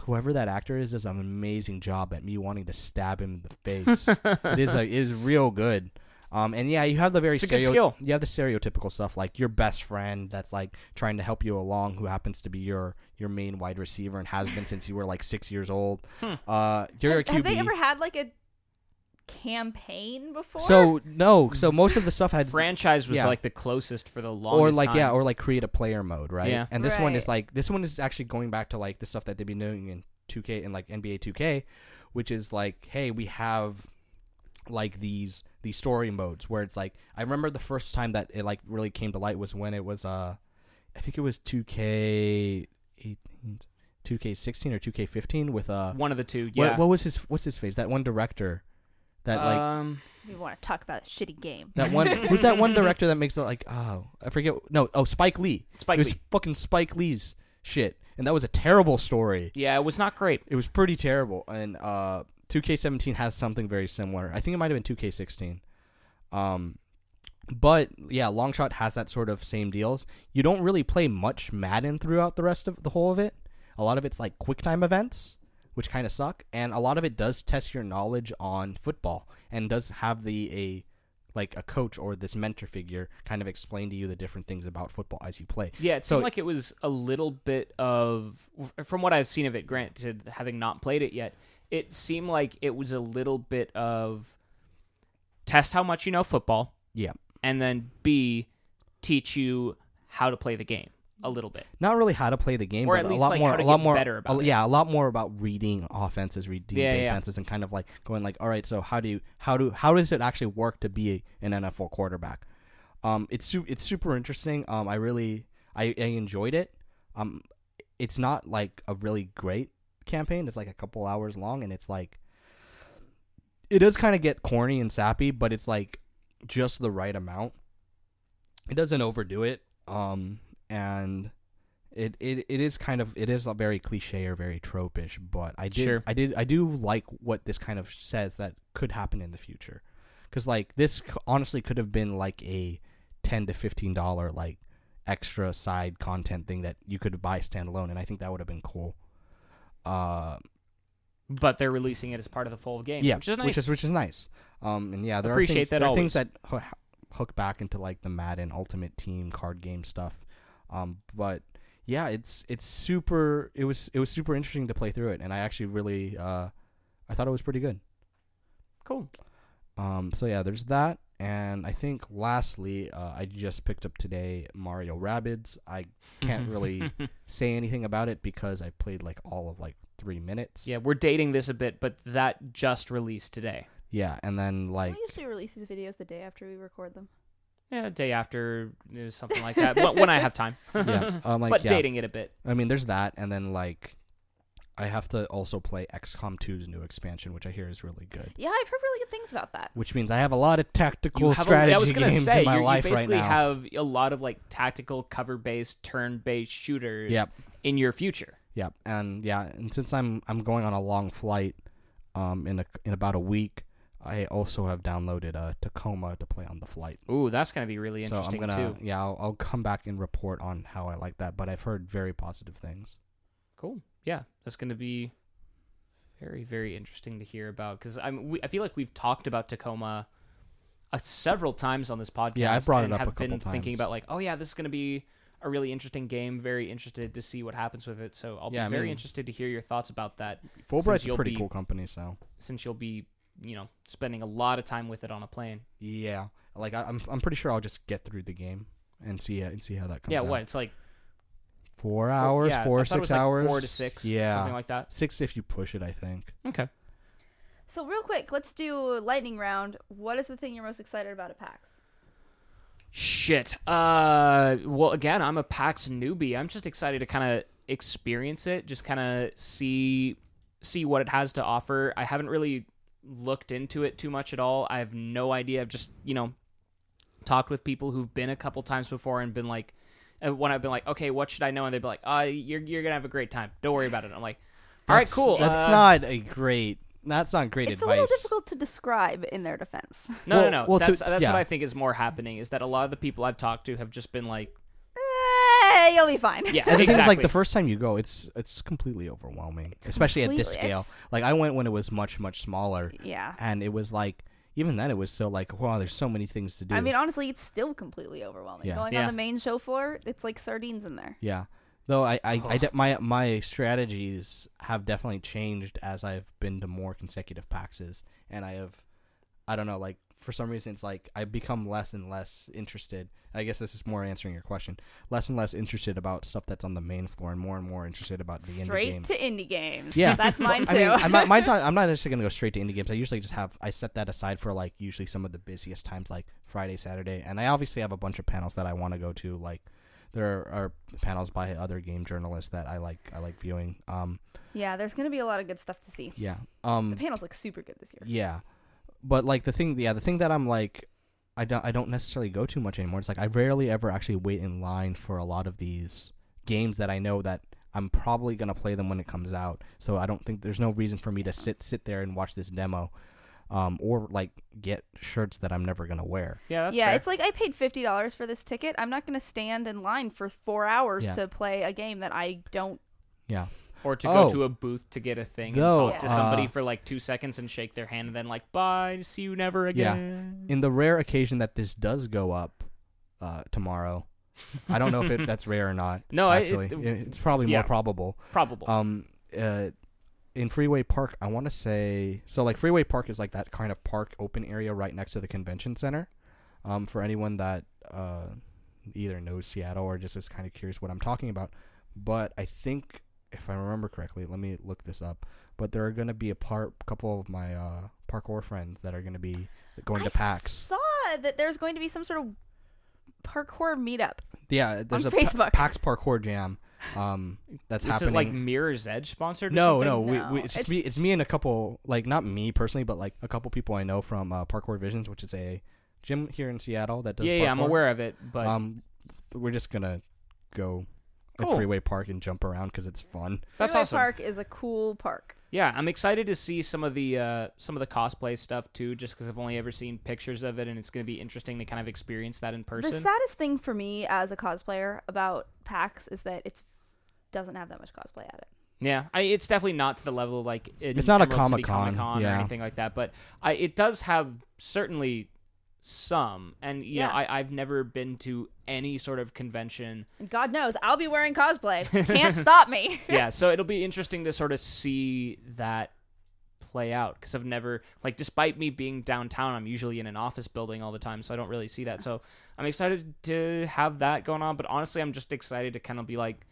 whoever that actor is does an amazing job at me wanting to stab him in the face. it is a, it is real good. Um, and yeah, you have the very good stereo- skill. you have the stereotypical stuff like your best friend that's like trying to help you along, who happens to be your your main wide receiver and has been since you were like six years old. Hmm. Uh, you're a have, QB. have they ever had like a campaign before? so no, so most of the stuff had Franchise was yeah. like the closest for the longest or like time. yeah, or like create a player mode, right? Yeah. And this one is like this one is actually going back to like the stuff that they've been doing in 2K and like NBA 2K, which is like, hey, we have like these these story modes where it's like I remember the first time that it like really came to light was when it was uh I think it was 2K 18 2K16 or 2K15 with uh one of the two. what, Yeah. what was his what's his face that one director that like um, we want to talk about a shitty game. that one who's that one director that makes it like oh I forget no oh Spike Lee Spike it was Lee. fucking Spike Lee's shit, and that was a terrible story. Yeah, it was not great. It was pretty terrible, and uh, 2K17 has something very similar. I think it might have been 2K16. Um, but yeah, Longshot has that sort of same deals. You don't really play much Madden throughout the rest of the whole of it. A lot of it's like quick time events, which kind of suck, and a lot of it does test your knowledge on football and does have the a like a coach or this mentor figure kind of explain to you the different things about football as you play. Yeah, it So- seemed like it was a little bit of, from what I've seen of it, granted, having not played it yet, it seemed like it was a little bit of test how much you know football, Yeah. and then B, teach you how to play the game a little bit. not really how to play the game, Or but at least, a lot like, more, a lot more, better about a- yeah, a lot more about reading offenses, reading Yeah, yeah. defenses, and kind of like going like, all right, so how do you, how do, how does it actually work to be an NFL quarterback? Um, it's su- it's super interesting. Um, I really, I, I enjoyed it. Um, it's not like a really great campaign. It's like a couple hours long, and it's like, it does kind of get corny and sappy, but it's like just the right amount. It doesn't overdo it. Um, and it, it it is kind of it is a very cliche or very tropish, but I did Sure. I did I do like what this kind of says that could happen in the future, because like this honestly could have been like a ten to fifteen dollar like extra side content thing that you could buy standalone, and I think that would have been cool. Uh, But they're releasing it as part of the full game, yeah, which is nice. which is which is nice. Um, and yeah, there Appreciate are things, that there are things that hook back into like the Madden Ultimate Team card game stuff. Um, but yeah, it's it's super. It was it was super interesting to play through it, and I actually really uh, I thought it was pretty good. cool. Um, so yeah, there's that, and I think lastly, uh, I just picked up today Mario Rabbids. I can't really say anything about it because I played like all of like three minutes. yeah, we're dating this a bit, but that just released today. yeah, and then like we usually release these videos the day after we record them. Yeah, day after you know, something like that. when when I have time. yeah, um, like but yeah. dating it a bit. I mean, there's that, and then like, I have to also play XCOM 2's new expansion, which I hear is really good. Yeah, I've heard really good things about that. Which means I have a lot of tactical You have strategy I was gonna games say, in my you're- life you right basically now. have a lot of like tactical cover-based, turn-based shooters Yep. in your future. Yep, and yeah, and since I'm I'm going on a long flight, um, in a in about a week, I also have downloaded uh Tacoma to play on the flight. Ooh, that's gonna be really So I'm interesting gonna too. yeah, I'll, I'll come back and report on how I like that. But I've heard very positive things. Cool. Yeah, that's gonna be very, very interesting to hear about because I'm. We, I feel like we've talked about Tacoma uh, several times on this podcast. Yeah, I brought it up a have been couple thinking about like, oh yeah, this is gonna be a really interesting game. Very interested to see what happens with it. So I'll Yeah, I be very mean- interested to hear your thoughts about that. Fullbright's a pretty be- cool company, so since you'll be, you know, spending a lot of time with it on a plane. yeah, like I, I'm I'm pretty sure I'll just get through the game and see and see how that comes yeah, out. what? It's like Four four- hours, yeah, four I thought it six was like hours, four to six, Yeah, something like that. six if you push it. I think. Okay. So real quick, let's do lightning round. What is the thing you're most excited about at PAX? Shit. Uh, well, again, I'm a PAX newbie. I'm just excited to kind of experience it, just kind of see see what it has to offer. I haven't really looked into it too much at all. I have no idea. I've just you know talked with people who've been a couple times before and been like, when I've been like, okay, what should I know? And they'd be like, uh, you're you're gonna have a great time. Don't worry about it. I'm like, all right, That's- cool. That's uh, not a great. That's not great It's advice. a little difficult to describe in their defense. No, Well- no, no. well, to- that's that's yeah. what I think is more happening. Is that a lot of the people I've talked to have just been like, Eh, you'll be fine. yeah, And the thing is, like exactly. the first time you go, it's it's completely overwhelming, especially at this completely- scale. Like I went when it was much much smaller, Yeah. and it was like even then it was still like wow, there's so many things to do. I mean, honestly, it's still completely overwhelming. Yeah. Going Yeah. on the main show floor, it's like sardines in there. yeah. Though I, I, I de- my my strategies have definitely changed as I've been to more consecutive PAXs, and I have, I don't know, like for some reason it's like I've become less and less interested. I guess this is more answering your question. Less and less interested about stuff that's on the main floor, and more and more interested about the indie Straight games. to indie games. Yeah. That's mine too. I mean, I'm not, mine's not, I'm not necessarily gonna go straight to indie games. I usually just have I set that aside for like usually some of the busiest times, like Friday, Saturday, and I obviously have a bunch of panels that I want to go to. Like there are panels by other game journalists that I like. I like viewing. Um, yeah, there's gonna be a lot of good stuff to see. yeah. Um, The panels look super good this year. yeah. But like the thing, yeah, the thing that I'm like, I don't, I don't necessarily go too much anymore. It's like I rarely ever actually wait in line for a lot of these games that I know that I'm probably gonna play them when it comes out. So I don't think there's no reason for me to sit sit there and watch this demo, um, or like get shirts that I'm never gonna wear. Yeah, that's yeah, fair. it's like I paid fifty dollars for this ticket. I'm not going to stand in line for four hours Yeah. to play a game that I don't. Yeah. Or to Oh. go to a booth to get a thing Though, and talk to somebody uh, for like two seconds and shake their hand and then like bye, see you never Yeah. again. In the rare occasion that this does go up uh, tomorrow, I don't know if it, that's rare or not. No, I- actually, it- It- it's probably yeah. more probable. Probable. Um, uh, in Freeway Park, I want to say so. Like Freeway Park is like that kind of park open area right next to the convention center. Um, for anyone that uh either knows Seattle or just is kind of curious what I'm talking about, but I think if I remember correctly, let me look this up. But there are going to be a part, couple of my uh, parkour friends that are going to be going I to PAX. saw that there's going to be some sort of parkour meetup. Yeah, there's on a Pa- Facebook. PAX parkour jam. Um, that's Is happening. it like Mirror's Edge sponsored? or No, something? no, we, No, we, it's, it's- me. It's me and a couple, like not me personally, but like a couple people I know from uh, Parkour Visions, which is a gym here in Seattle that does. Yeah, yeah, I'm aware of it, but Um, we're just gonna go at Cool. Freeway Park and jump around because it's fun. that's Freeway awesome. Park is a cool park. Yeah, I'm excited to see some of the uh, some of the cosplay stuff too, just because I've only ever seen pictures of it, and it's going to be interesting to kind of experience that in person. The saddest thing for me as a cosplayer about PAX is that it doesn't have that much cosplay at it. Yeah, I, it's definitely not to the level of like in It's not a Emerald City Comic-Con, Comic-Con or anything like that, but I, it does have certainly some, and you know, Yeah. I, I've never been to any sort of convention. And God knows, I'll be wearing cosplay. Can't stop me. yeah, so it'll be interesting to sort of see that play out because I've never like, despite me being downtown, I'm usually in an office building all the time, so I don't really see that. So I'm excited to have that going on, but honestly, I'm just excited to kind of be like.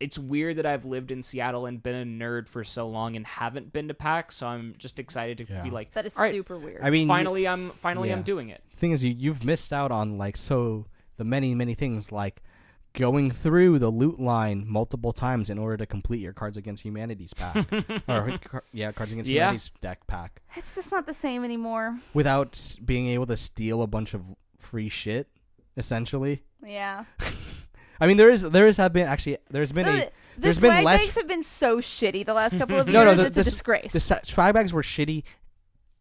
It's weird that I've lived in Seattle and been a nerd for so long and haven't been to PAX, so I'm just excited to Yeah. be like, That is All right, super weird. I mean, you- finally I'm finally I'm doing it. thing is, you you've missed out on like so the many many things like going through the loot line multiple times in order to complete your Cards Against Humanity's pack, or yeah, Cards Against Yeah. Humanity's deck pack. it's just not the same anymore. without being able to steal a bunch of free shit essentially Yeah. i mean there is there is have been actually there's been a the there's been swag less- bags have been so shitty the last couple of years. No, no, the- it's a the s- disgrace. the sa- swag bags were shitty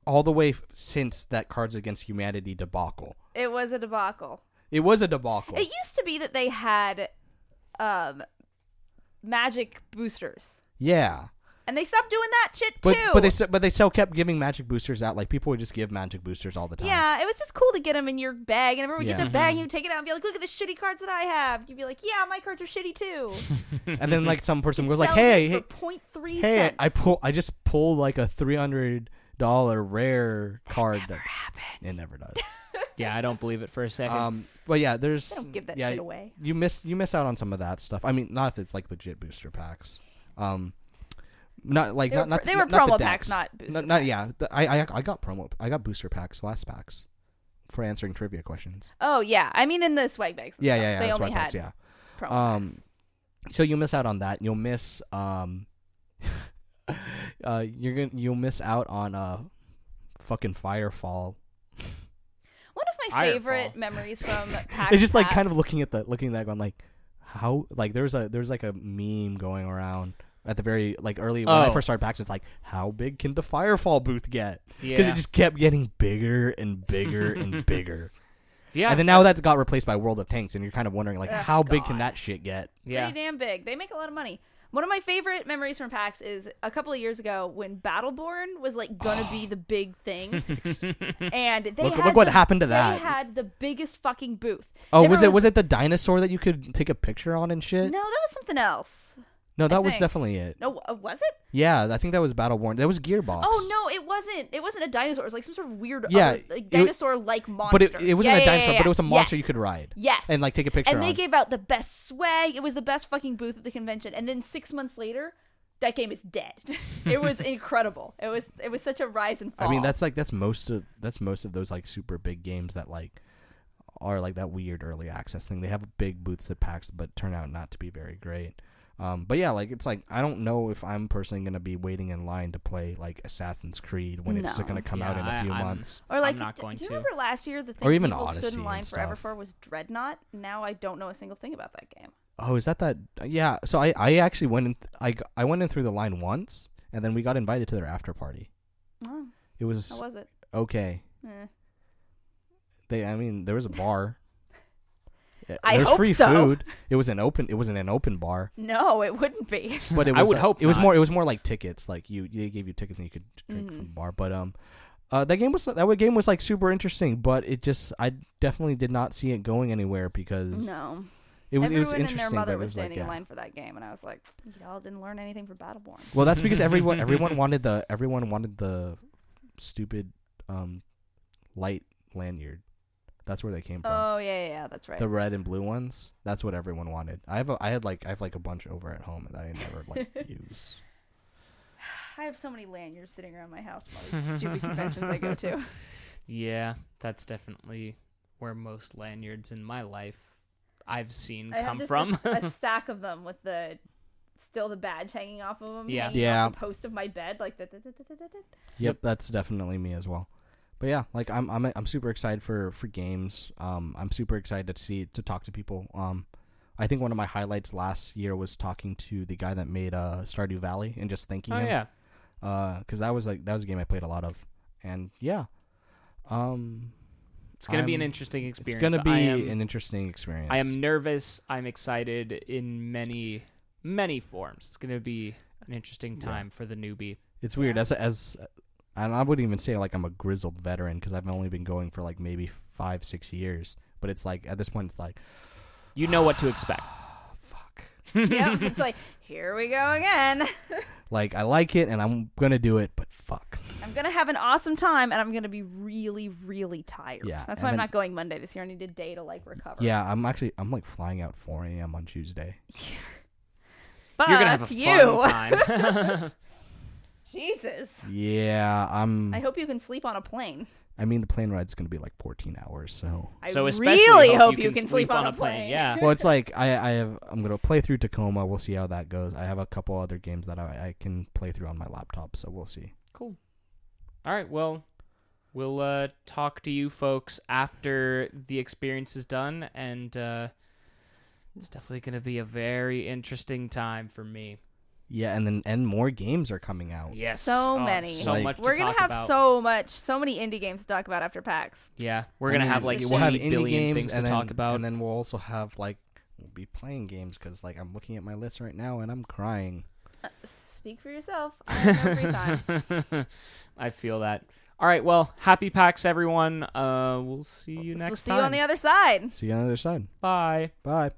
all the way f- since that cards against humanity debacle it was a debacle. it was a debacle It used to be that they had um, magic boosters, yeah and they stopped doing that shit but too. but they s- but they still kept giving magic boosters out like people would just give magic boosters all the time yeah, it was just cool to get them in your bag, and everyone would Yeah. get their bag, and you take it out and be like, "Look at the shitty cards that I have." You'd be like, "Yeah, my cards are shitty too." and then like some person You'd goes like hey hey for 0.3 hey cents. i pull i just pulled like a 300 dollar rare card that happened. it never does Yeah, I don't believe it for a second. Um, but yeah, there's They don't give that yeah, shit away. You miss you miss out on some of that stuff. I mean, not if it's like legit booster packs. Um, not like They not, were not they were not the promo packs, not booster Not, not- yeah. the- I, I I got promo. I got booster packs, last packs, for answering trivia questions. Oh yeah, I mean in the swag bags. Yeah, yeah, yeah. They that's only right, had packs, yeah. promo Um, packs. so you miss out on that. You'll miss um, uh, you're gonna you'll miss out on uh, fucking Firefall. One of my Firefall. favorite memories from PAX. it's just like kind of looking at the looking at that going like how like there's a there's like a meme going around at the very like early when I Oh. first started PAX. It's like how big can the Firefall booth get? Because yeah, it just kept getting bigger and bigger and bigger. yeah, And then now that got replaced by World of Tanks, and you're kind of wondering like Ugh, how big can that shit get? yeah. pretty damn big. They make a lot of money. One of my favorite memories from PAX is a couple of years ago when Battleborn was like gonna be the big thing, and they Look- had look what the- happened to that. They had the biggest fucking booth. Oh, Never was it was it the dinosaur that you could take a picture on and shit? No, that was something else. No, that was think. definitely it. No, uh, was it? Yeah, I think that was Battleborn. That was Gearbox. Oh no, it wasn't. It wasn't a dinosaur. It was like some sort of weird, Yeah, other, like dinosaur-like monster. But it, it wasn't Yeah, a yeah, dinosaur, yeah, but it was a monster Yes. you could ride Yes. and like take a picture and they on. gave out the best swag. It was the best fucking booth at the convention. And then six months later, that game is dead. it was incredible. It was it was such a rise and fall. I mean, that's like that's most of that's most of those like super big games that like are like that weird early access thing. They have big booths at PAX, but turn out not to be very great. Um, but yeah, like it's like I don't know if I'm personally gonna be waiting in line to play like Assassin's Creed when it's No. gonna come out Yeah, in a I- few I'm- months. or like, not d- going do you to. remember last year the thing Or even people stood Odyssey in line forever stuff. for was Dreadnought? Now I don't know a single thing about that game. Oh, is that that? Yeah. So I, I actually went in. I, g- I went in through the line once, and then we got invited to their after party. Oh, It was how was it? okay. Eh. They, I mean, there was a bar. Yeah, I there was hope free so. food. It was an open. It wasn't an open bar, No, it wouldn't be. but it I would uh, hope it was not. more. It was more like tickets. Like you, they gave you tickets and you could drink from Mhm. the bar. But um, uh, that game was that game was like super interesting. But it just, I definitely did not see it going anywhere because No. it was. It was and interesting. their mother it was was like, standing yeah. in line for that game, and I was like, y'all didn't learn anything from Battleborn. Well, that's because everyone everyone wanted the everyone wanted the stupid um light lanyard. That's where they came from. Oh yeah, yeah, yeah that's right. The red and blue ones. That's what everyone wanted. I have a, I had like I have like a bunch over at home that I never like use. I have so many lanyards sitting around my house from all these stupid conventions I go to. Yeah, that's definitely where most lanyards in my life I've seen I have come just from. A, a stack of them with the still the badge hanging off of them. Yeah. Yeah. Off the post of my bed, like the- Yep, that's definitely me as well. But yeah, like I'm I'm I'm super excited for for games. Um, I'm super excited to see to talk to people. Um, I think one of my highlights last year was talking to the guy that made uh Stardew Valley and just thanking oh him. yeah, Uh, because that was like that was a game I played a lot of, and yeah, um, it's gonna be an interesting experience. it's gonna be am, an interesting experience. I am nervous. I'm excited in many many forms. It's gonna be an interesting Yeah. time for the newbie. It's weird Yeah. as as, and I wouldn't even say like I'm a grizzled veteran because I've only been going for like maybe five six years. But it's like at this point it's like You know what to expect. fuck. yep, it's like here we go again. Like I like it and I'm gonna do it, but fuck. I'm gonna have an awesome time, and I'm gonna be really, really tired. Yeah, that's and why I'm then- not going Monday this year. I need a day to like recover. Yeah, I'm actually I'm like flying out 4 a.m. on Tuesday. Fuck You're gonna have a fun you. time. Jesus. Yeah, I'm. I hope you can sleep on a plane. I mean, the plane ride's gonna be like 14 hours, so. I so especially really hope, hope you can, sleep on a plane. Yeah. well, it's like I I have I'm gonna play through Tacoma. We'll see how that goes. I have a couple other games that I, I can play through on my laptop, so we'll see. Cool. All right. Well, we'll uh, talk to you folks after the experience is done, and uh, it's definitely going to be a very interesting time for me. Yeah, and then and more games are coming out. Yes. So Oh, many. So Like- much. to We're gonna talk have about. so much, so many indie games to talk about after PAX. Yeah, we're I gonna mean, have like we'll we'll have 80 indie billion games things to then, talk about. and then we'll also have like we'll be playing games because like I'm looking at my list right now and I'm crying. Uh, speak for yourself. I have no free time. I feel that. All right. Well, happy PAX, everyone. Uh, we'll see you So next we'll see time. you on the other side. See you on the other side. Bye. Bye.